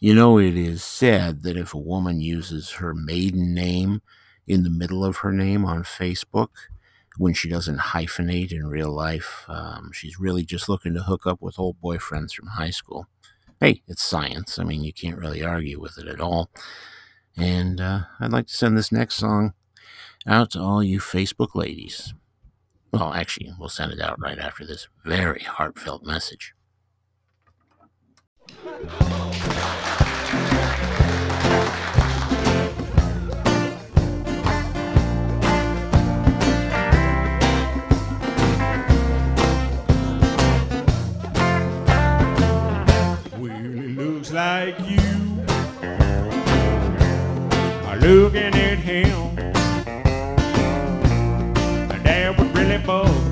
You know, it is said that if a woman uses her maiden name in the middle of her name on Facebook, when she doesn't hyphenate in real life, um, she's really just looking to hook up with old boyfriends from high school. Hey, it's science. I mean, you can't really argue with it at all. And uh, I'd like to send this next song out to all you Facebook ladies. Well, actually, we'll send it out right after this very heartfelt message. Like you are looking at him. And that would really bug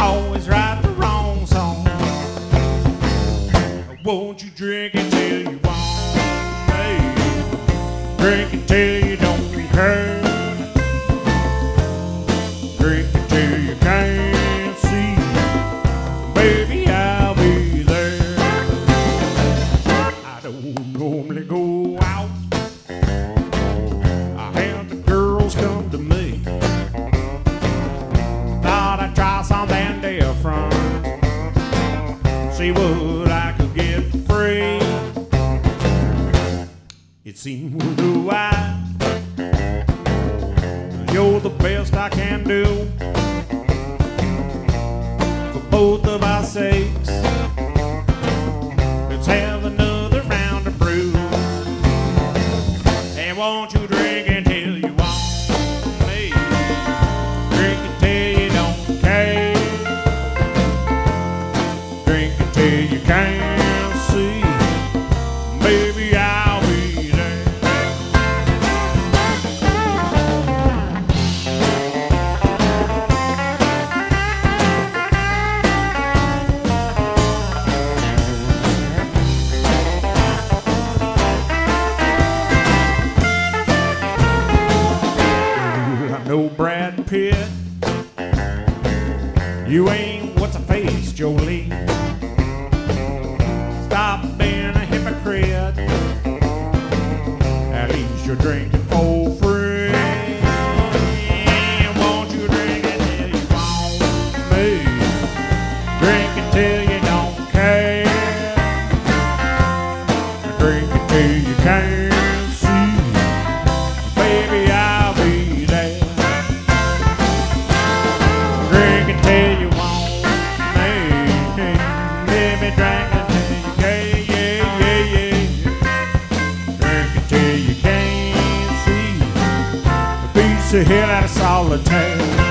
always write the wrong song. Won't you drink it till you want? Hey, drink it till you don't care. Drink what I could get free. It seems with the you're the best I can do. For both of our sakes, let's have another round of brew. And won't you drink until you I Brad Pitt. You ain't what's a face, Jolie. Stop being a hypocrite. At least you're drinking for free. Won't you drink it till you want me? Drink it till you hell out of solitaire.